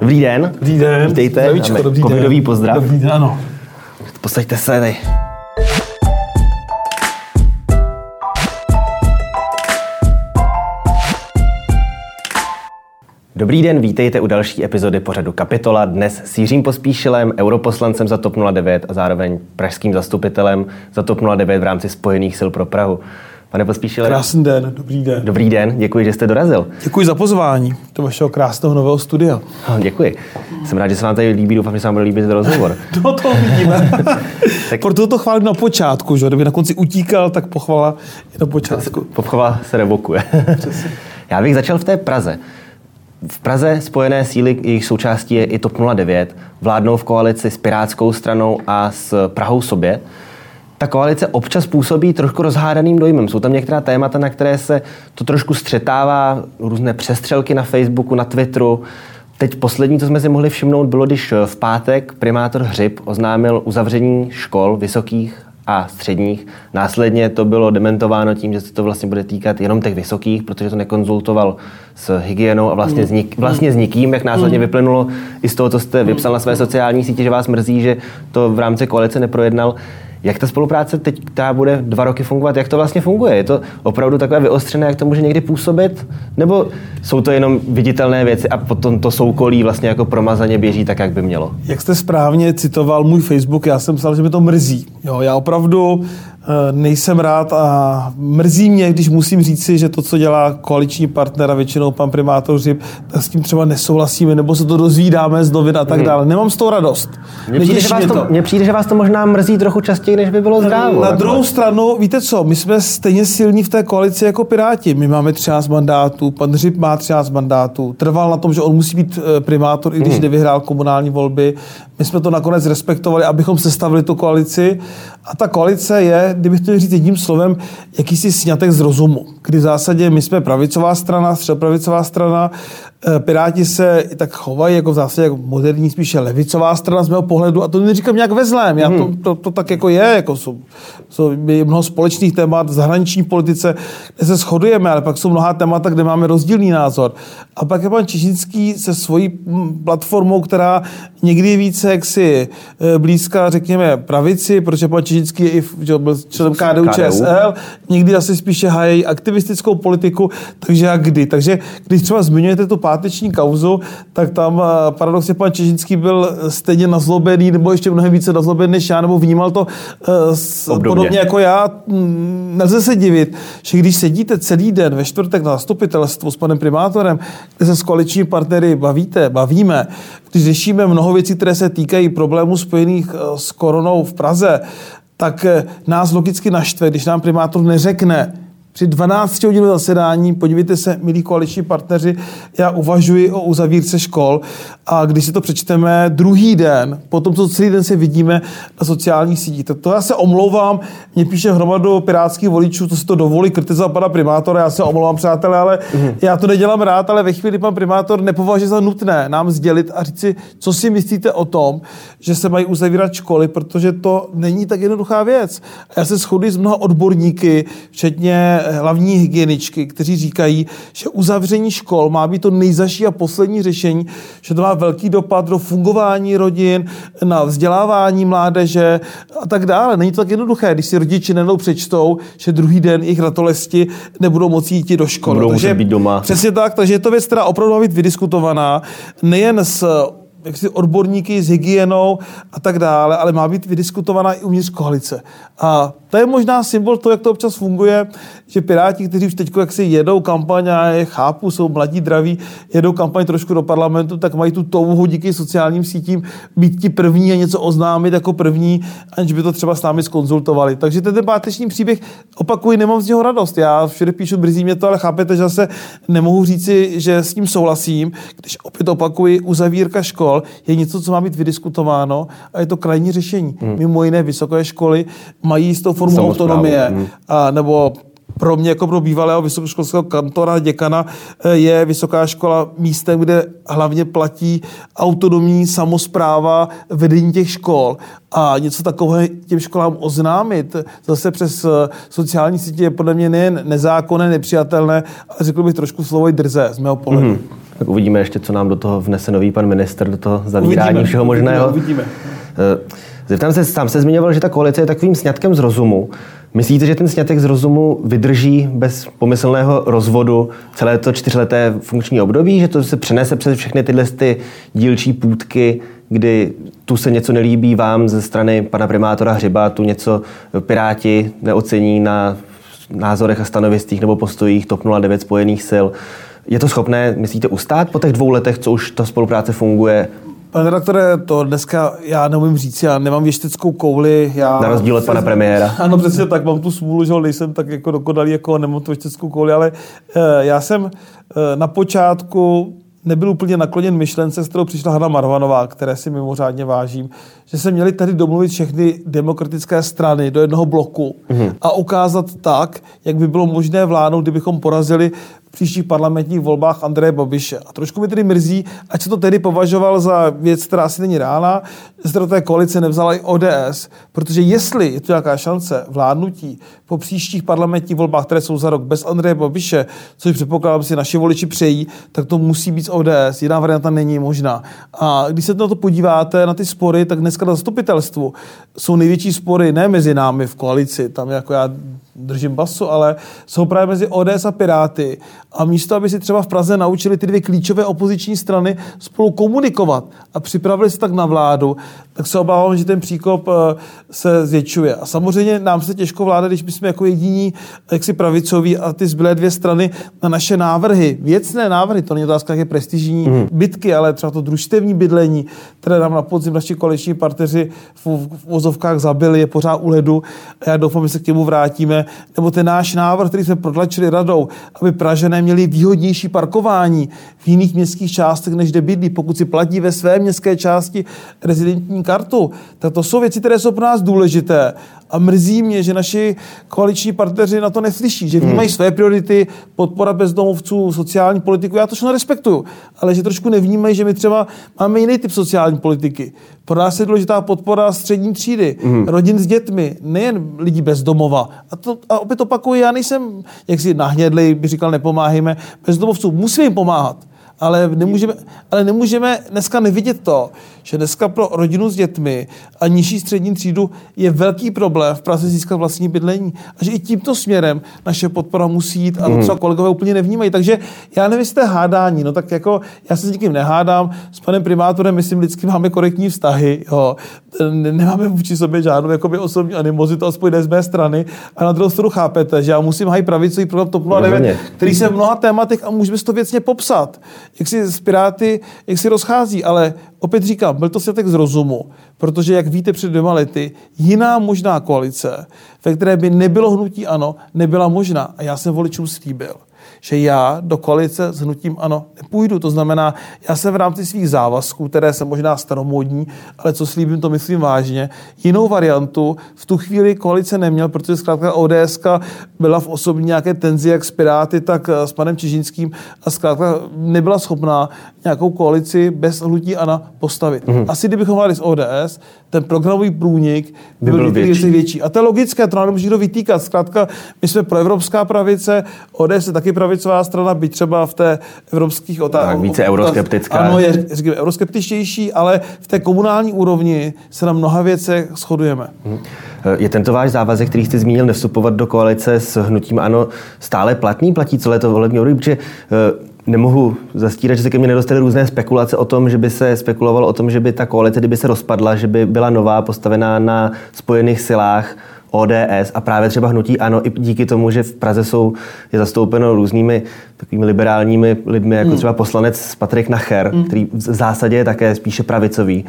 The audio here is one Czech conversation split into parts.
Dobrý den. Dobrý den. Vítejte. Zdravíčko, dobrý den. Covidový pozdrav. Dobrý den, ano. Posaďte se tady. Dobrý den, vítejte u další epizody pořadu Kapitola. Dnes s Jiřím Pospíšilem, europoslancem za TOP 09 a zároveň pražským zastupitelem za TOP 09 v rámci Spojených sil pro Prahu. Pane Pospíšile, Krásný den, dobrý den. dobrý den, děkuji, že jste dorazil. Děkuji za pozvání do vašeho krásného nového studia. Oh, děkuji. Jsem rád, že se vám tady líbí, doufám, že se vám bude líbit rozhovor. No to vidíme. Tak- Proto to chválím na počátku, že kdyby na konci utíkal, tak pochvala je na počátku. Pochvala se revokuje. Já bych začal v té Praze. V Praze spojené síly, jejich součástí je i TOP 09, vládnou v koalici s Pirátskou stranou a s Prahou sobě. Ta koalice občas působí trošku rozhádaným dojmem. Jsou tam některá témata, na které se to trošku střetává, různé přestřelky na Facebooku, na Twitteru. Teď poslední, co jsme si mohli všimnout, bylo, když v pátek primátor Hřib oznámil uzavření škol vysokých a středních. Následně to bylo dementováno tím, že se to vlastně bude týkat jenom těch vysokých, protože to nekonzultoval s hygienou a vlastně, s, nik, vlastně s nikým, jak následně vyplynulo i z toho, co jste vypsal na své sociální sítě, že vás mrzí, že to v rámci koalice neprojednal. Jak ta spolupráce teď, která bude dva roky fungovat, jak to vlastně funguje? Je to opravdu takové vyostřené, jak to může někdy působit? Nebo jsou to jenom viditelné věci a potom to soukolí vlastně jako promazaně běží tak, jak by mělo? Jak jste správně citoval můj Facebook, já jsem psal, že mi to mrzí. Jo, já opravdu nejsem rád a mrzí mě, když musím říci, že to, co dělá koaliční partner a většinou pan primátor Řib, tak s tím třeba nesouhlasíme, nebo se to dozvídáme z novin a tak dále. Nemám z toho radost. Mně přijde, že vás mě to, mně přijde, že vás to možná mrzí trochu častěji, než by bylo zdrávo. Na takhle. druhou stranu, víte co, my jsme stejně silní v té koalici jako Piráti. My máme 13 mandátů, pan Hřib má 13 mandátů. Trval na tom, že on musí být eh, primátor, i když Hmm. nevyhrál komunální volby. My jsme to nakonec respektovali, abychom sestavili tu koalici. A ta koalice je, kdybych chtěl říct jedním slovem, jakýsi snětek z rozumu. Kdy v zásadě my jsme pravicová strana, středopravicová strana, Piráti se i tak chovají jako v zásadě jako moderní, spíše levicová strana z mého pohledu. A to neříkám nějak ve zlém. Já to, to, to, tak jako je. Jako jsou, jsou mnoho společných témat v zahraniční politice, kde se shodujeme, ale pak jsou mnohá témata, kde máme rozdílný názor. A pak je pan Čižinský se svojí mm, platformou, která někdy je více jaksi eh, blízká, řekněme, pravici, protože pan Čižinský je i v- že byl členem KDU ČSL, někdy asi spíše hájí aktivistickou politiku, takže jak kdy. Takže když třeba zmiňujete tu páteční kauzu, tak tam eh, paradoxně pan Čižinský byl stejně nazlobený, nebo ještě mnohem více nazlobený než já, nebo vnímal to eh, s- Obdobně. podobně jako já. Mm, Nelze se divit, že když sedíte celý den ve čtvrtek na zastupitelstvu s panem primátorem, kde se s koaliční partnery bavíte, bavíme, když řešíme mnoho věcí, které se týkají problémů spojených eh, s koronou v Praze, tak eh, nás logicky naštve, když nám primátor neřekne, při 12 hodinovém zasedání, podívejte se, milí koaliční partneři, já uvažuji o uzavírce škol a když si to přečteme druhý den, potom co celý den se vidíme na sociálních sítích, to já se omlouvám, mě píše hromadu pirátských voličů, co si to dovolí kritizovat pana primátora, já se omlouvám, přátelé, ale já to nedělám rád, ale ve chvíli, kdy pan primátor nepovažuje za nutné nám sdělit a říci, co si myslíte o tom, že se mají uzavírat školy, protože to není tak jednoduchá věc. Já se shoduji s mnoha odborníky, včetně hlavní hygieničky, kteří říkají, že uzavření škol má být to nejzaší a poslední řešení, že to má velký dopad do fungování rodin, na vzdělávání mládeže a tak dále. Není to tak jednoduché, když si rodiče nenou přečtou, že druhý den jejich ratolesti nebudou moci jít do školy. Budou muset být doma. Přesně tak, takže je to věc, která opravdu má být vydiskutovaná nejen s jaksi odborníky s hygienou a tak dále, ale má být vydiskutovaná i uvnitř koalice. A to je možná symbol toho, jak to občas funguje, že Piráti, kteří už teď jaksi jedou kampaň, a je chápu, jsou mladí, draví, jedou kampaň trošku do parlamentu, tak mají tu touhu díky sociálním sítím být ti první a něco oznámit jako první, aniž by to třeba s námi skonzultovali. Takže ten páteční příběh, opakuji, nemám z něho radost. Já všude píšu, brzí mě to, ale chápete, že zase nemohu říci, že s tím souhlasím, když opět opakuji, uzavírka škol je něco, co má být vydiskutováno a je to krajní řešení. Hmm. Mimo jiné vysoké školy mají jistou formu Samosprávu, autonomie hmm. a, nebo pro mě jako pro bývalého vysokoškolského kantora, děkana, eh, je vysoká škola místem, kde hlavně platí autonomní samozpráva vedení těch škol. A něco takového těm školám oznámit zase přes eh, sociální sítě je podle mě nejen nezákonné, nepřijatelné, ale řekl bych trošku slovo i drze z mého pohledu. Mm-hmm. Tak uvidíme ještě, co nám do toho vnese nový pan minister, do toho zavírání uvidíme, všeho možného. Uvidíme. Eh, zeptám se, sám se zmiňoval, že ta koalice je takovým sňatkem z rozumu. Myslíte, že ten snětek z rozumu vydrží bez pomyslného rozvodu celé to čtyřleté funkční období, že to se přenese přes všechny tyhle ty dílčí půdky, kdy tu se něco nelíbí vám ze strany pana primátora Hřiba, tu něco Piráti neocení na názorech a stanoviscích nebo postojích TOP 09 spojených sil. Je to schopné, myslíte, ustát po těch dvou letech, co už ta spolupráce funguje? Pane redaktore, to dneska já neumím říct, já nemám věšteckou kouli. Já Na rozdíl od pana premiéra. Ano, přesně tak, mám tu smůlu, že nejsem tak jako dokonalý, jako nemám tu věšteckou kouli, ale uh, já jsem uh, na počátku nebyl úplně nakloněn myšlence, s kterou přišla Hanna Marvanová, které si mimořádně vážím, že se měli tady domluvit všechny demokratické strany do jednoho bloku mm-hmm. a ukázat tak, jak by bylo možné vládnout, kdybychom porazili příštích parlamentních volbách Andreje Babiše. A trošku mi tedy mrzí, ať se to tedy považoval za věc, která asi není že se do té koalice nevzala i ODS, protože jestli je tu nějaká šance vládnutí po příštích parlamentních volbách, které jsou za rok bez Andreje Babiše, což předpokládám si naši voliči přejí, tak to musí být z ODS. Jiná varianta není možná. A když se na to podíváte, na ty spory, tak dneska na zastupitelstvu jsou největší spory ne mezi námi v koalici, tam jako já držím basu, ale jsou právě mezi ODS a Piráty. A místo, aby si třeba v Praze naučili ty dvě klíčové opoziční strany spolu komunikovat a připravili se tak na vládu, tak se obávám, že ten příkop eh, se zvětšuje. A samozřejmě nám se těžko vláda, když my jsme jako jediní jaksi pravicoví a ty zbylé dvě strany na naše návrhy, věcné návrhy, to není otázka, jak je prestižní mm. bitky, ale třeba to družstevní bydlení, které nám na podzim naši koaliční parteři v, v vozovkách zabili, je pořád u ledu. A já doufám, že se k němu vrátíme. Nebo ten náš návrh, který jsme protlačili radou, aby Pražené měli výhodnější parkování v jiných městských částech, než kde bydlí, pokud si platí ve své městské části rezidentní kartu. Tak to jsou věci, které jsou pro nás důležité. A mrzí mě, že naši koaliční partneři na to neslyší, že vnímají hmm. své priority, podpora bezdomovců, sociální politiku, já to všechno respektuju, ale že trošku nevnímají, že my třeba máme jiný typ sociální politiky. Pro nás je důležitá podpora střední třídy, hmm. rodin s dětmi, nejen lidí bez domova. A, to, a opět opakuju, já nejsem, jak si nahnědlej, by říkal, nepomáhejme bezdomovcům, musíme jim pomáhat ale nemůžeme, ale nemůžeme dneska nevidět to, že dneska pro rodinu s dětmi a nižší střední třídu je velký problém v Praze získat vlastní bydlení. A že i tímto směrem naše podpora musí jít a to mhm. třeba kolegové úplně nevnímají. Takže já nevím, jestli hádání, no tak jako já se s nikým nehádám, s panem primátorem, myslím, vždycky máme korektní vztahy, jo. nemáme vůči sobě žádnou jakoby osobní animozitu, aspoň ne z mé strany. A na druhou stranu chápete, že já musím hajit pravicový program TOP 09, který se v mnoha tématech a můžeme to věcně popsat jak si z Piráty, jak si rozchází, ale opět říkám, byl to světek z rozumu, protože, jak víte před dvěma lety, jiná možná koalice, ve které by nebylo hnutí ano, nebyla možná. A já jsem voličům slíbil, že já do koalice s hnutím ano nepůjdu. To znamená, já jsem v rámci svých závazků, které jsem možná staromódní, ale co slíbím, to myslím vážně, jinou variantu v tu chvíli koalice neměl, protože zkrátka ODS byla v osobní nějaké tenzi, jak s Piráty, tak s panem Čižinským a zkrátka nebyla schopná nějakou koalici bez hnutí ANA postavit. Mm-hmm. Asi kdybychom hledali z ODS, ten programový průnik by byl, byl větší. větší. A to je logické, to nám může kdo vytýkat. Zkrátka, my jsme pro evropská pravice, ODS je taky pravicová strana, byť třeba v té evropských otázkách. Tak více euroskeptická. Ano, je říkám, euroskeptičtější, ale v té komunální úrovni se na mnoha věcech shodujeme. Mm-hmm. Je tento váš závazek, který jste zmínil, nevstupovat do koalice s hnutím ANO, stále platný? Platí celé to volební období? Protože eh, nemohu zastírat, že se ke mně nedostaly různé spekulace o tom, že by se spekulovalo o tom, že by ta koalice, kdyby se rozpadla, že by byla nová, postavená na spojených silách ODS a právě třeba hnutí ano, i díky tomu, že v Praze jsou, je zastoupeno různými takovými liberálními lidmi, jako hmm. třeba poslanec Patrik Nacher, hmm. který v zásadě je také spíše pravicový.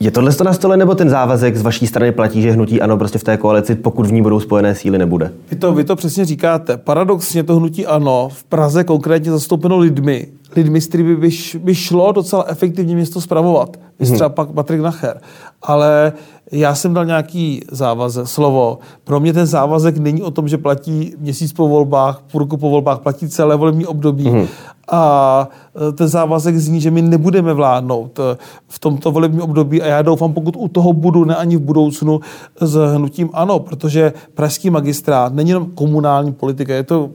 Je tohle to na stole, nebo ten závazek z vaší strany platí, že hnutí ano prostě v té koalici, pokud v ní budou spojené síly, nebude? Vy to, vy to přesně říkáte. Paradoxně to hnutí ano v Praze konkrétně zastoupeno lidmi lidmi, s kterými by, by šlo docela efektivně město spravovat. Hmm. Třeba pak Patrik Nacher. Ale já jsem dal nějaký závazek, slovo. Pro mě ten závazek není o tom, že platí měsíc po volbách, půl roku po volbách, platí celé volební období. Hmm. A e, ten závazek zní, že my nebudeme vládnout e, v tomto volebním období a já doufám, pokud u toho budu, ne ani v budoucnu, s hnutím ano, protože pražský magistrát není jenom komunální politika, je to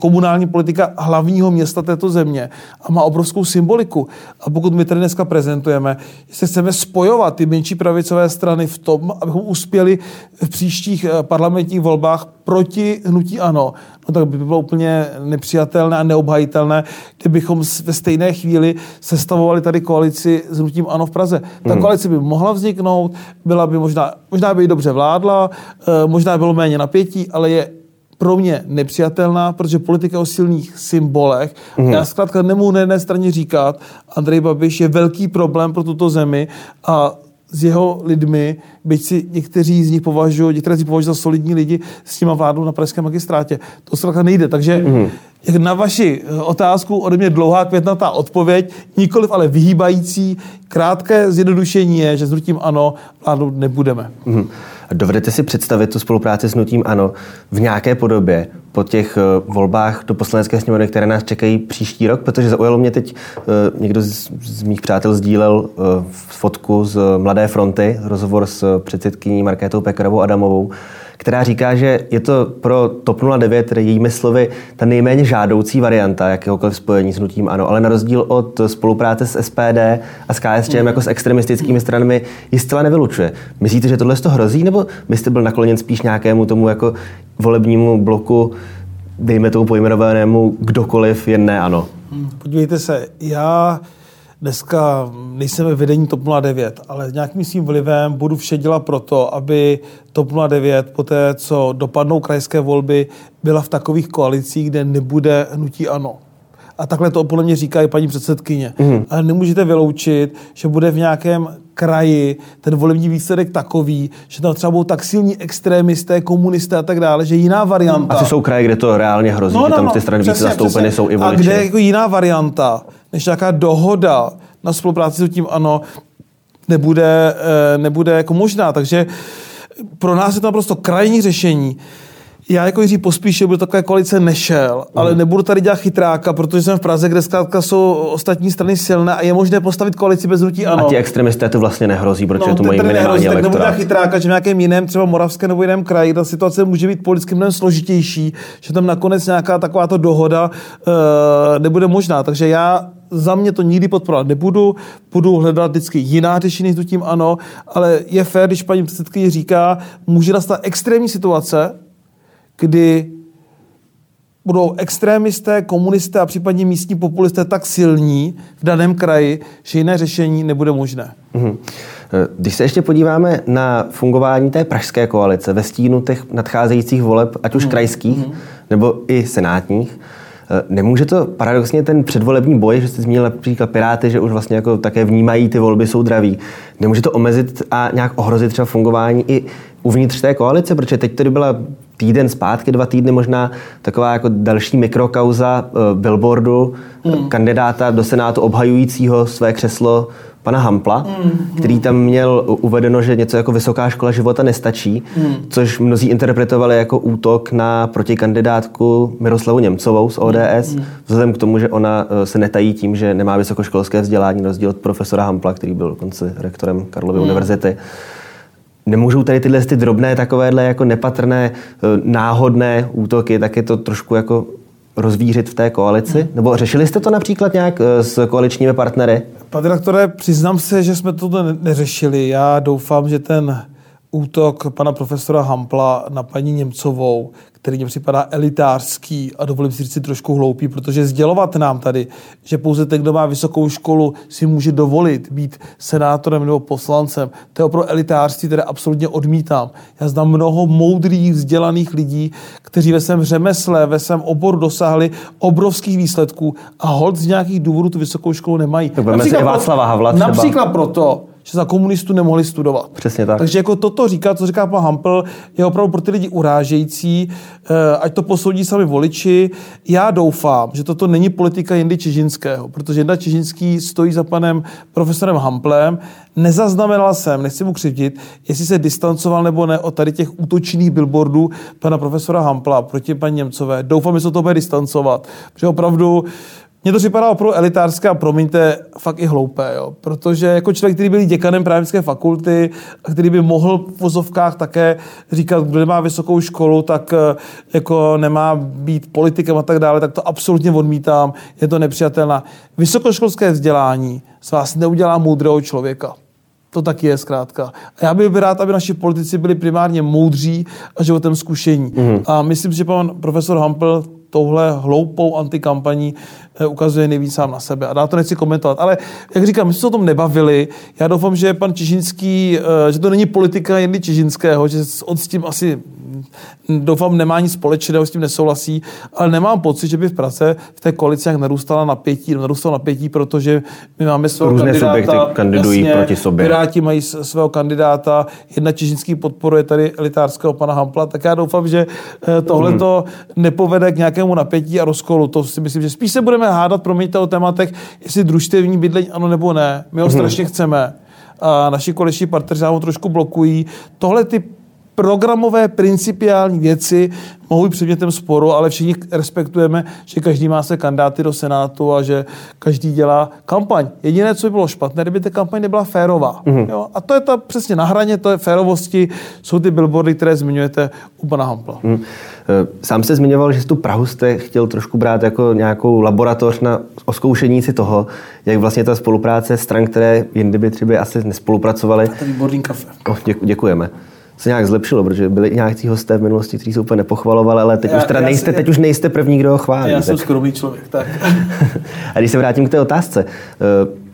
komunální politika hlavního města této země a má obrovskou symboliku. A pokud my tady dneska prezentujeme, že se chceme spojovat ty menší pravicové strany v tom, abychom uspěli v příštích eh, parlamentních volbách proti hnutí ANO, no tak by bylo úplně nepřijatelné a neobhajitelné, kdybychom ve stejné chvíli sestavovali tady koalici s hnutím ANO v Praze. Ta hmm. koalice by mohla vzniknout, byla by možná, možná by i dobře vládla, eh, možná by bylo méně napětí, ale je pro mě nepřijatelná, protože politika o silných symbolech. Mm. Já zkrátka nemůžu na jedné straně říkat, Andrej Babiš je velký problém pro tuto zemi a s jeho lidmi, byť si někteří z nich považují, některé z nich považují za solidní lidi, s těma vládou na pražském magistrátě. To zkrátka nejde. Takže mm. Na vaši eh, otázku ode mě dlouhá květnatá odpověď, nikoliv ale vyhýbající. Krátké zjednodušení je, že s hnutím ano vládnout nebudeme. Mm. Dovedete si představit tu spolupráci s Nutím Ano v nějaké podobě po těch eh, volbách do poslanecké sněmovny, které nás čekají příští rok? Protože zaujalo mě teď, eh, někdo z, z mých přátel sdílel fotku z Mladé fronty, rozhovor s předsedkyní Markétou Pekarovou Adamovou, která říká, že je to pro TOP 09, tedy jejími slovy, ta nejméně žádoucí varianta jakéhokoliv spojení s nutím ano, ale na rozdíl od spolupráce s SPD a s KSČM mm. jako s extremistickými stranami ji zcela nevylučuje. Myslíte, že tohle to hrozí, nebo byste byl nakloněn spíš nějakému tomu jako volebnímu bloku, dejme tomu pojmenovanému kdokoliv, jen ne ano? Hmm, podívejte se, já dneska nejsem ve vedení TOP 09, ale nějakým svým vlivem budu vše dělat proto, aby TOP 09 po té, co dopadnou krajské volby, byla v takových koalicích, kde nebude hnutí ANO. A takhle to podle mě říká i paní předsedkyně. Mm. Ale nemůžete vyloučit, že bude v nějakém kraji ten volební výsledek takový, že tam třeba budou tak silní extrémisté, komunisté a tak dále, že jiná varianta. Asi jsou kraje, kde to reálně hrozí, no, no, že tam no, ty strany více zastoupeny jsou i voliči. A kde je jako jiná varianta, než nějaká dohoda na spolupráci s tím ano, nebude, eh, nebude jako možná. Takže pro nás je to naprosto krajní řešení já jako Jiří Pospíšil by do takové koalice nešel, ale mm. nebudu tady dělat chytráka, protože jsem v Praze, kde zkrátka jsou ostatní strany silné a je možné postavit koalici bez hnutí ano. A ti extremisté to vlastně nehrozí, protože no, to mají minimální tak nebudu dělat chytráka, že v nějakém jiném, třeba moravském nebo jiném kraji, ta situace může být politicky mnohem složitější, že tam nakonec nějaká takováto dohoda uh, nebude možná. Takže já za mě to nikdy podporovat nebudu, budu hledat vždycky jiná řešení s tím ano, ale je fér, když paní předsedkyně říká, může nastat extrémní situace, kdy budou extrémisté, komunisté a případně místní populisté tak silní v daném kraji, že jiné řešení nebude možné. Mm-hmm. Když se ještě podíváme na fungování té pražské koalice ve stínu těch nadcházejících voleb, ať už mm-hmm. krajských mm-hmm. nebo i senátních, eh, Nemůže to paradoxně ten předvolební boj, že jste zmínil například Piráty, že už vlastně jako také vnímají ty volby, jsou draví. Nemůže to omezit a nějak ohrozit třeba fungování i uvnitř té koalice, protože teď tady byla týden zpátky, dva týdny možná, taková jako další mikrokauza uh, billboardu mm. kandidáta do Senátu obhajujícího své křeslo pana Hampla, mm. který tam měl uvedeno, že něco jako vysoká škola života nestačí, mm. což mnozí interpretovali jako útok na protikandidátku Miroslavu Němcovou z ODS, mm. vzhledem k tomu, že ona eh, se netají tím, že nemá vysokoškolské vzdělání, rozdíl od profesora Hampla, který byl dokonce rektorem Karlovy mm. univerzity. Nemůžou tady tyhle ty drobné, takovéhle jako nepatrné, eh, náhodné útoky, tak je to trošku jako rozvířit v té koalici? Hmm. Nebo řešili jste to například nějak eh, s koaličními partnery? Pane redaktore, přiznám se, že jsme to neřešili. Já doufám, že ten útok pana profesora Hampla na paní Němcovou, který mě připadá elitářský a dovolím si říct trošku hloupý, protože sdělovat nám tady, že pouze ten, kdo má vysokou školu, si může dovolit být senátorem nebo poslancem, to je opravdu elitářství, které absolutně odmítám. Já znám mnoho moudrých, vzdělaných lidí, kteří ve svém řemesle, ve svém oboru dosáhli obrovských výsledků a hod z nějakých důvodů tu vysokou školu nemají. Tak například, Václava Havla třeba. například proto, že za komunistů nemohli studovat. Přesně tak. Takže jako toto říká, co říká pan Hampel, je opravdu pro ty lidi urážející, eh, ať to posoudí sami voliči. Já doufám, že toto není politika Jindy Čižinského, protože Jinda Čižinský stojí za panem profesorem Hamplem. Nezaznamenal jsem, nechci mu křivdit, jestli se distancoval nebo ne od tady těch útočných billboardů pana profesora Hampla proti paní Němcové. Doufám, že se to bude distancovat, protože opravdu mně to připadá opravdu elitářské a promiňte, fakt i hloupé, jo? protože jako člověk, který byl děkanem právnické fakulty a který by mohl v vozovkách také říkat, kdo nemá vysokou školu, tak eh, jako nemá být politikem a tak dále, tak to absolutně odmítám, je to nepřijatelné. Vysokoškolské vzdělání z vás neudělá moudrého člověka. To tak je zkrátka. A já bych rád, aby naši politici byli primárně moudří a životem zkušení. Mm. A myslím, že pan profesor Hampel touhle hloupou antikampaní ukazuje nejvíc sám na sebe. A dá to nechci komentovat. Ale jak říkám, my jsme se o tom nebavili. Já doufám, že pan Čižinský, eh, že to není politika jen Čižinského, že on s tím asi doufám, nemá nic společného, s tím nesouhlasí, ale nemám pocit, že by v Praze v té koalici jak narůstala napětí, narůstalo napětí, protože my máme svého Různé kandidáta. subjekty kandidují jasně, proti sobě. Piráti mají svého kandidáta, jedna Čižinský podporuje tady elitářského pana Hampla, tak já doufám, že eh, tohle to hmm. nepovede k nějakému napětí a rozkolu. To si myslím, že spíš se budeme hádat, promiňte, o tématech, jestli družstevní bydlení ano nebo ne. My ho hmm. strašně chceme a naši koleční partneři ho trošku blokují. Tohle ty programové principiální věci mohou být předmětem sporu, ale všichni respektujeme, že každý má se kandidáty do Senátu a že každý dělá kampaň. Jediné, co by bylo špatné, kdyby ta kampaň nebyla férová. Mm-hmm. Jo? A to je ta přesně na hraně, to je férovosti, jsou ty billboardy, které zmiňujete u pana Hampla. Mm. Sám jste zmiňoval, že tu Prahu jste chtěl trošku brát jako nějakou laboratoř na oskoušení si toho, jak vlastně ta spolupráce stran, které jindy by třeba asi nespolupracovaly. A to výborný kafe. Oh, děkujeme se nějak zlepšilo, protože byli nějaký hosté v minulosti, kteří se úplně nepochvalovali, ale teď já, už teda nejste, teď už nejste první, kdo ho chválí. Já tak. jsem skromný člověk, tak. A když se vrátím k té otázce, eh,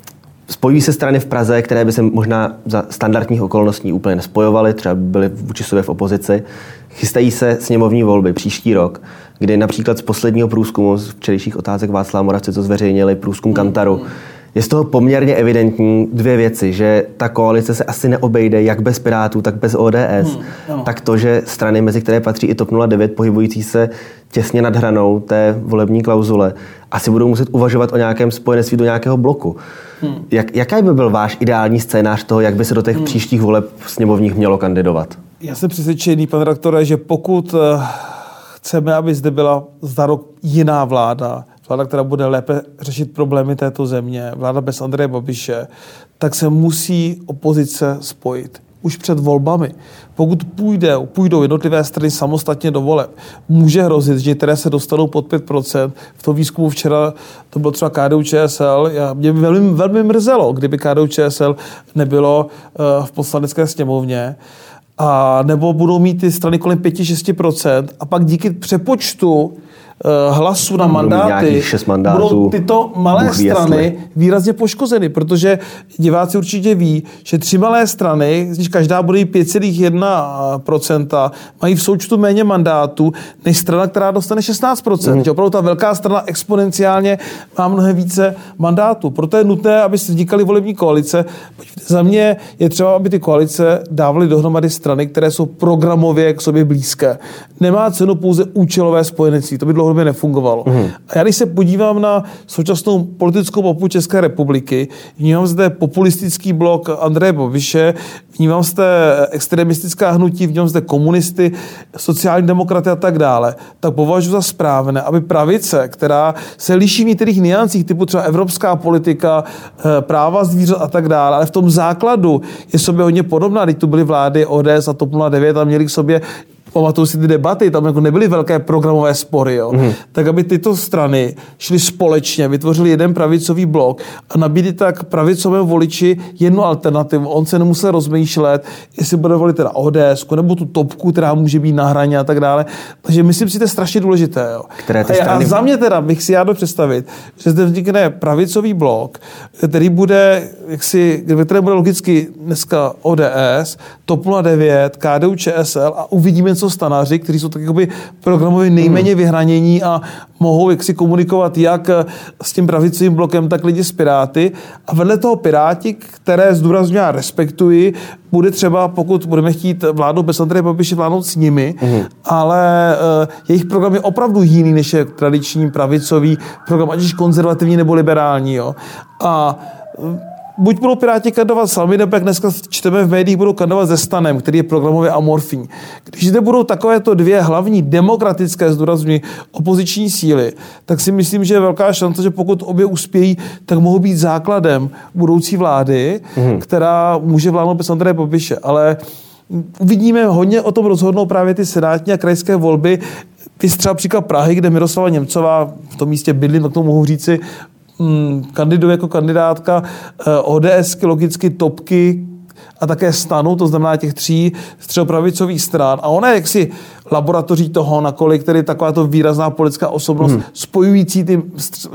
spojují se strany v Praze, které by se možná za standardních okolností úplně nespojovaly, třeba byly vůči sobě v opozici. Chystají se sněmovní volby příští rok, kdy například z posledního průzkumu, z včerejších otázek Václava Moravce, co zveřejnili, průzkum Kantaru, mm je z toho poměrně evidentní dvě věci, že ta koalice se asi neobejde jak bez Pirátů, tak bez ODS. Hmm, tak to, že strany, mezi které patří i TOP 09, pohybující se těsně nad hranou té volební klauzule, asi budou muset uvažovat o nějakém spojenectví do nějakého bloku. Hmm. Jak, jaký by byl váš ideální scénář toho, jak by se do těch hmm. příštích voleb sněmovních mělo kandidovat? Já jsem přesvědčený, pane redaktore, že pokud eh, chceme, aby zde byla za rok jiná vláda, vláda, která bude lépe řešit problémy této země, vláda bez Andreje Babiše, tak se musí opozice spojit už před volbami. Pokud půjde, půjdou jednotlivé strany samostatně do voleb, může hrozit, že které se dostanou pod 5%. V tom výzkumu včera to bylo třeba KDU ČSL. Já, mě velmi, velmi mrzelo, kdyby KDU ČSL nebylo uh, v poslanecké sněmovně. A nebo budou mít ty strany kolem 5-6% a pak díky přepočtu hlasů na mandáty, budou tyto malé Bůh strany jestli. výrazně poškozeny, protože diváci určitě ví, že tři malé strany, když každá bude 5,1%, mají v součtu méně mandátů než strana, která dostane 16%. Mm. Že opravdu ta velká strana exponenciálně má mnohem více mandátů. Proto je nutné, aby se vznikaly volební koalice. Za mě je třeba, aby ty koalice dávaly dohromady strany, které jsou programově k sobě blízké. Nemá cenu pouze účelové spojenectví. To by dlouhodobě nefungovalo. Mm. A já když se podívám na současnou politickou mapu České republiky, vnímám zde populistický blok Andreje Babiše, vnímám zde extremistická hnutí, vnímám zde komunisty, sociální demokraty a tak dále, tak považuji za správné, aby pravice, která se liší v některých niancích, typu třeba evropská politika, eh, práva zvířat a tak dále, ale v tom základu je sobě hodně podobná. Teď tu byly vlády ODS a TOP 09 a měli k sobě pamatuju si ty debaty, tam jako nebyly velké programové spory, jo. Mm. tak aby tyto strany šly společně, vytvořili jeden pravicový blok a nabídli tak pravicovému voliči jednu alternativu. On se nemusel rozmýšlet, jestli bude volit teda ODS nebo tu topku, která může být na hraně a tak dále. Takže myslím si, že to je strašně důležité. Jo. Které ty a, strany... a za mě teda bych si já do představit, že zde vznikne pravicový blok, který bude, jak si, které bude logicky dneska ODS, TOP 09, KDU, ČSL a uvidíme, co jsou stanaři, kteří jsou tak jakoby programově nejméně hmm. vyhranění a mohou jaksi komunikovat jak s tím pravicovým blokem, tak lidi z Piráty. A vedle toho Piráti, které zdůrazňuji a respektuji, bude třeba, pokud budeme chtít vládnout bez Andreje Babiše, vládnout s nimi, mm. ale uh, jejich program je opravdu jiný, než je tradiční pravicový program, ať už konzervativní nebo liberální. Jo. A uh, buď budou Piráti kandidovat sami, nebo jak dneska čteme v médiích, budou kandidovat se Stanem, který je programově amorfní. Když zde budou takovéto dvě hlavní demokratické, zdůrazňuji, opoziční síly, tak si myslím, že je velká šance, že pokud obě uspějí, tak mohou být základem budoucí vlády, mm. která může vládnout bez Andreje Babiše. Ale uvidíme, hodně o tom rozhodnou právě ty senátní a krajské volby, ty třeba příklad Prahy, kde Miroslava Němcová v tom místě bydlí, tak to mohu říci, kandiduje jako kandidátka eh, ODS, logicky topky a také stanu, to znamená těch tří středopravicových stran. A ona je jaksi laboratoří toho, nakolik tedy takováto výrazná politická osobnost hmm. spojující ty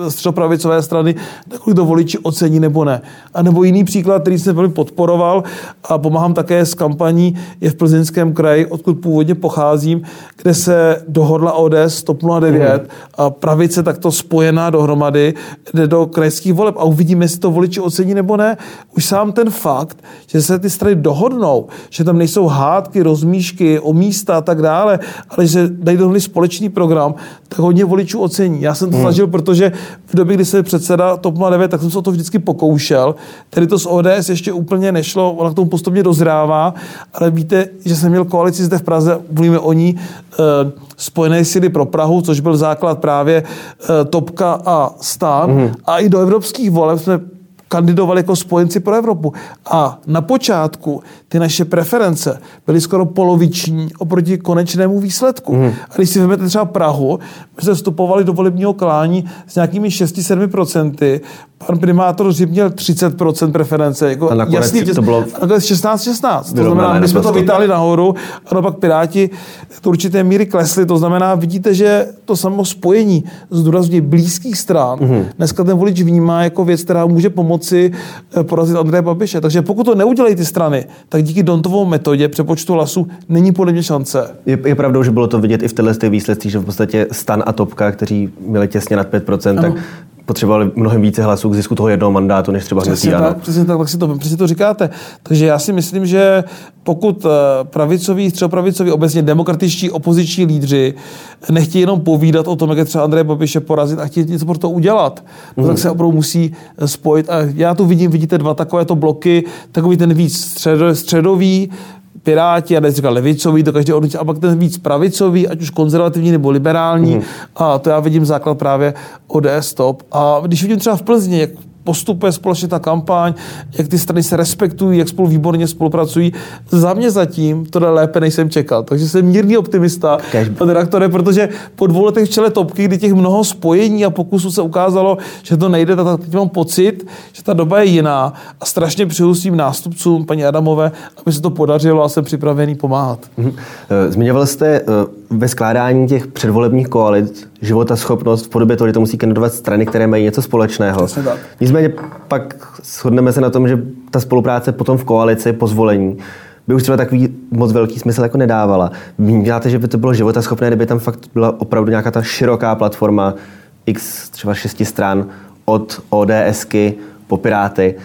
středopravicové strany, nakolik to voliči ocení nebo ne. A nebo jiný příklad, který jsem velmi podporoval a pomáhám také s kampaní, je v Plzeňském kraji, odkud původně pocházím, kde se dohodla ODS TOP 09 hmm. a pravice takto spojená dohromady jde do krajských voleb a uvidíme, jestli to voliči ocení nebo ne. Už sám ten fakt, že se ty strany dohodnou, že tam nejsou hádky, rozmíšky o místa a tak dále, ale že dají dohromady společný program, tak hodně voličů ocení. Já jsem to hmm. zažil, protože v době, kdy se předseda TOP 09, tak jsem se o to vždycky pokoušel. Tedy to z ODS ještě úplně nešlo, ona k tomu postupně dozrává, ale víte, že jsem měl koalici zde v Praze, mluvíme o ní, e, Spojené síly pro Prahu, což byl základ právě e, Topka a Stan. Mm. A i do evropských voleb jsme kandidovali jako spojenci pro Evropu. A na počátku ty naše preference byly skoro poloviční oproti konečnému výsledku. Mm. A když si vezmete třeba Prahu, my jsme vstupovali do volebního klání s nějakými 6-7%, pan primátor Řib měl 30% preference. Jako a nakonec jasný, to bylo... 16-16. To znamená, my jsme to vytáhli nahoru a pak Piráti do určité míry klesli. To znamená, vidíte, že to samo spojení zdůrazně blízkých stran mm-hmm. dneska ten volič vnímá jako věc, která může pomoci eh, porazit Andreje Babiše. Takže pokud to neudělají ty strany, tak díky Dontovou metodě přepočtu hlasů není podle mě šance. Je, je pravdou, že bylo to vidět i v těchto výsledcích, že v podstatě Stan a Topka, kteří měli těsně nad 5%, ano. tak potřebovali mnohem více hlasů k zisku toho jednoho mandátu, než třeba přesně hnutí tak, Přesně tak, tak si to, přesně to říkáte. Takže já si myslím, že pokud eh, pravicoví, středopravicoví, obecně demokratičtí opoziční lídři nechtějí jenom povídat o tom, jak je třeba Andrej Babiše porazit a chtějí něco pro to udělat, no, tak mhm. se opravdu musí eh, spojit. A já tu vidím, vidíte dva takovéto bloky, takový ten víc středo, středový, Piráti, a říkal levicový, to každý odnutí, a pak ten víc pravicový, ať už konzervativní nebo liberální. Mm. A to já vidím základ právě ODS top. A když vidím třeba v Plzni, jak postupuje společně ta kampaň, jak ty strany se respektují, jak spolu výborně spolupracují. Za mě zatím to jde lépe, než jsem čekal. Takže jsem mírný optimista, pane redaktore, protože po dvou letech v čele topky, kdy těch mnoho spojení a pokusů se ukázalo, že to nejde, tak teď mám pocit, že ta doba je jiná a strašně přeju svým nástupcům, paní Adamové, aby se to podařilo a jsem připravený pomáhat. Mhm. Eh, zmiňoval jste eh, ve skládání těch předvolebních koalic života schopnost v podobě toho, že to musí kandidovat strany, které mají něco společného. Nicméně pak shodneme se na tom, že ta spolupráce potom v koalici po zvolení by už třeba takový moc velký smysl jako nedávala. Vnímáte, že by to bylo života schopné, kdyby tam fakt byla opravdu nějaká ta široká platforma x třeba šesti stran od ODSky po Piráty,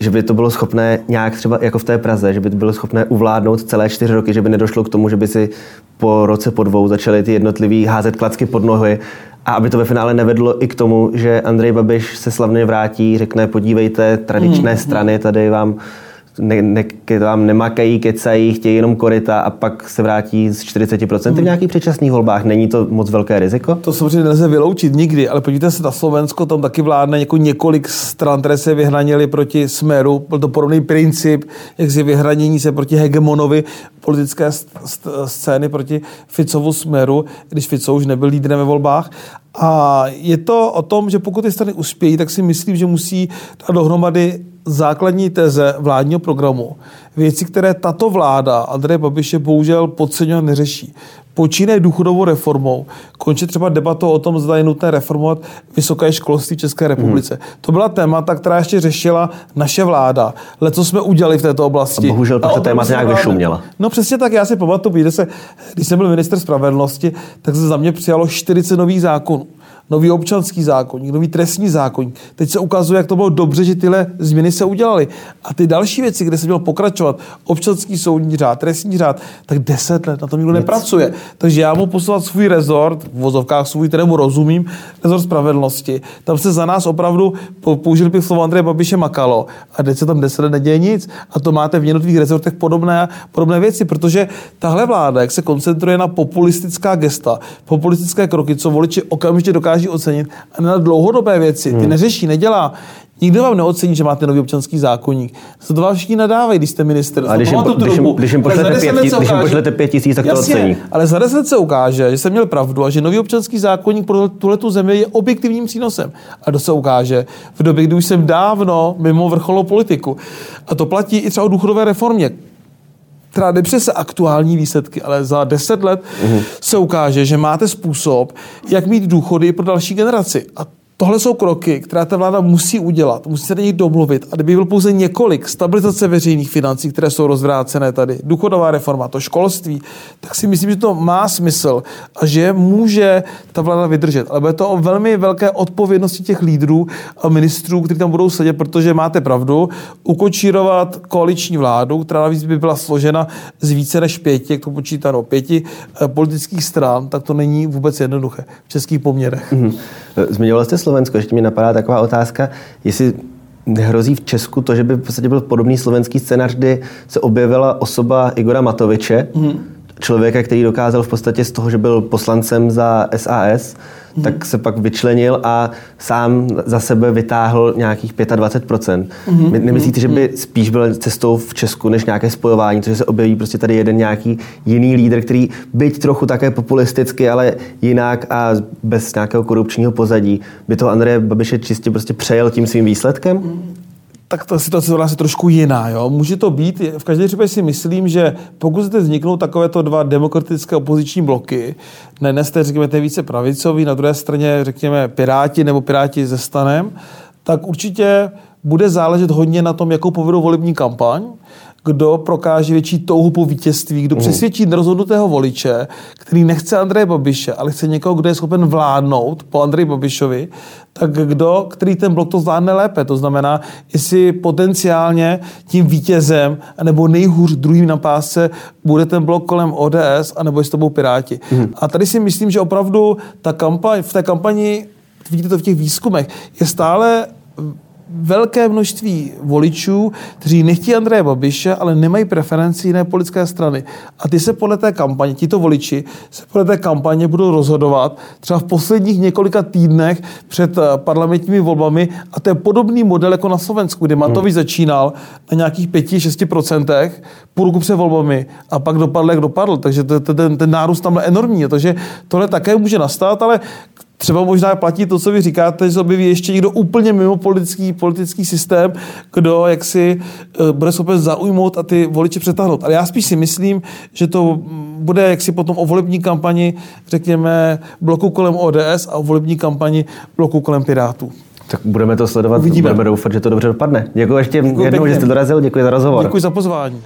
že by to bylo schopné nějak třeba jako v té Praze, že by to bylo schopné uvládnout celé čtyři roky, že by nedošlo k tomu, že by si po roce, po dvou začaly ty jednotlivý házet klacky pod nohy a aby to ve finále nevedlo i k tomu, že Andrej Babiš se slavně vrátí, řekne podívejte, tradičné mm, strany tady vám ne, ne, tam nemakají, kecají, chtějí jenom korita a pak se vrátí z 40% hmm. v nějakých předčasných volbách. Není to moc velké riziko? To samozřejmě nelze vyloučit nikdy, ale podívejte se na Slovensko, tam taky vládne jako několik stran, které se vyhranili proti Smeru. Byl to podobný princip, jak si vyhranění se proti hegemonovi politické scény proti Ficovu Smeru, když Fico už nebyl lídrem ve volbách. A je to o tom, že pokud ty strany uspějí, tak si myslím, že musí dát dohromady základní teze vládního programu. Věci, které tato vláda Andreje Babiše bohužel podceňovat neřeší. Počínaje důchodovou reformou, končí třeba debatou o tom, zda je nutné reformovat vysoké školství v České republice. Hmm. To byla témata, která ještě řešila naše vláda. Ale co jsme udělali v této oblasti? A bohužel to téma nějak vyšuměla. No přesně tak, já si pamatuju, když jsem byl minister spravedlnosti, tak se za mě přijalo 40 nových zákonů nový občanský zákonník, nový trestní zákonník. Teď se ukazuje, jak to bylo dobře, že tyhle změny se udělaly. A ty další věci, kde se mělo pokračovat, občanský soudní řád, trestní řád, tak deset let na tom nikdo nepracuje. Takže já mu poslat svůj rezort, v vozovkách svůj, kterému rozumím, rezort spravedlnosti. Tam se za nás opravdu, použil bych slovo Andreje Babiše, makalo. A teď se tam deset let neděje nic. A to máte v jednotlivých rezortech podobné, podobné věci, protože tahle vláda, jak se koncentruje na populistická gesta, populistické kroky, co voliči okamžitě dokáže dokáží ocenit a na dlouhodobé věci. Ty hmm. neřeší, nedělá. Nikdo vám neocení, že máte nový občanský zákonník. Se to vám všichni nadávají, když jste minister. A když jim, když, jim, když jim pošlete, pět, ukáže, když jim pošlete pět tisíc, tak jasně, to ocení. Ale za deset se ukáže, že jsem měl pravdu a že nový občanský zákonník pro tuhle tu zemi je objektivním přínosem. A to se ukáže v době, kdy už jsem dávno mimo vrcholou politiku. A to platí i třeba o důchodové reformě která nepřese aktuální výsledky, ale za deset let mm-hmm. se ukáže, že máte způsob, jak mít důchody pro další generaci. A Tohle jsou kroky, které ta vláda musí udělat, musí se na nich domluvit. A kdyby byl pouze několik, stabilizace veřejných financí, které jsou rozvrácené tady, důchodová reforma, to školství, tak si myslím, že to má smysl a že může ta vláda vydržet. Ale bude to o velmi velké odpovědnosti těch lídrů a ministrů, kteří tam budou sedět, protože máte pravdu, ukočírovat koaliční vládu, která navíc by byla složena z více než pěti, jak to počítá, pěti eh, politických stran, tak to není vůbec jednoduché v českých poměrech. Mm-hmm. Zmiňoval jste Slovensko, ještě mi napadá taková otázka, jestli nehrozí v Česku to, že by v podstatě byl podobný slovenský scénář, kdy se objevila osoba Igora Matoviče, mm člověka, který dokázal v podstatě z toho, že byl poslancem za SAS, hmm. tak se pak vyčlenil a sám za sebe vytáhl nějakých 25%. Hmm. Nemyslíte, že by mhm. spíš byl cestou v Česku než nějaké spojování, to, že se objeví prostě tady jeden nějaký jiný lídr, který byť trochu také populisticky, ale jinak a bez nějakého korupčního pozadí, by to Andreje Babiše čistě prostě přejel tím svým výsledkem? Hmm tak ta situace je trošku jiná. Jo? Může to být, v každém případě si myslím, že pokud zde vzniknou takovéto dva demokratické opoziční bloky, na jedné straně řekněme ten více pravicový, na druhé straně řekněme Piráti nebo Piráti ze stanem, tak určitě bude záležet hodně na tom, jakou povedou volební kampaň kdo prokáže větší touhu po vítězství, kdo mm. přesvědčí nerozhodnutého voliče, který nechce Andreje Babiše, ale chce někoho, kdo je schopen vládnout po Andreji Babišovi, tak kdo, který ten blok to zvládne lépe. To znamená, jestli potenciálně tím vítězem, nebo nejhůř druhým na pásce bude ten blok kolem ODS, anebo jestli to budou Piráti. Mm. A tady si myslím, že opravdu ta kampaň, v té kampani, vidíte to v těch výzkumech, je stále velké množství voličů, kteří nechtějí Andreje Babiše, ale nemají preferenci jiné politické strany. A ty se podle té kampaně, tito voliči, se podle té kampaně budou rozhodovat třeba v posledních několika týdnech před eh, parlamentními volbami a to je podobný model jako na Slovensku, kdy Matovič hmm. začínal na nějakých 5-6%, půl roku před volbami a pak dopadl, jak dopadl. Takže ten, ten nárůst tam je enormní. Takže tohle také může nastat, ale třeba možná platí to, co vy říkáte, že se objeví ještě někdo úplně mimo politický, politický systém, kdo jak si uh, bude schopen zaujmout a ty voliče přetáhnout. Ale já spíš si myslím, že to bude jaksi potom o volební kampani, řekněme, bloku kolem ODS a o volební kampani bloku kolem Pirátů. Tak budeme to sledovat, Uvidíme. budeme doufat, že to dobře dopadne. Děkuji ještě děkuji jednou, pěkně. že jste dorazil, děkuji za rozhovor. Děkuji za pozvání.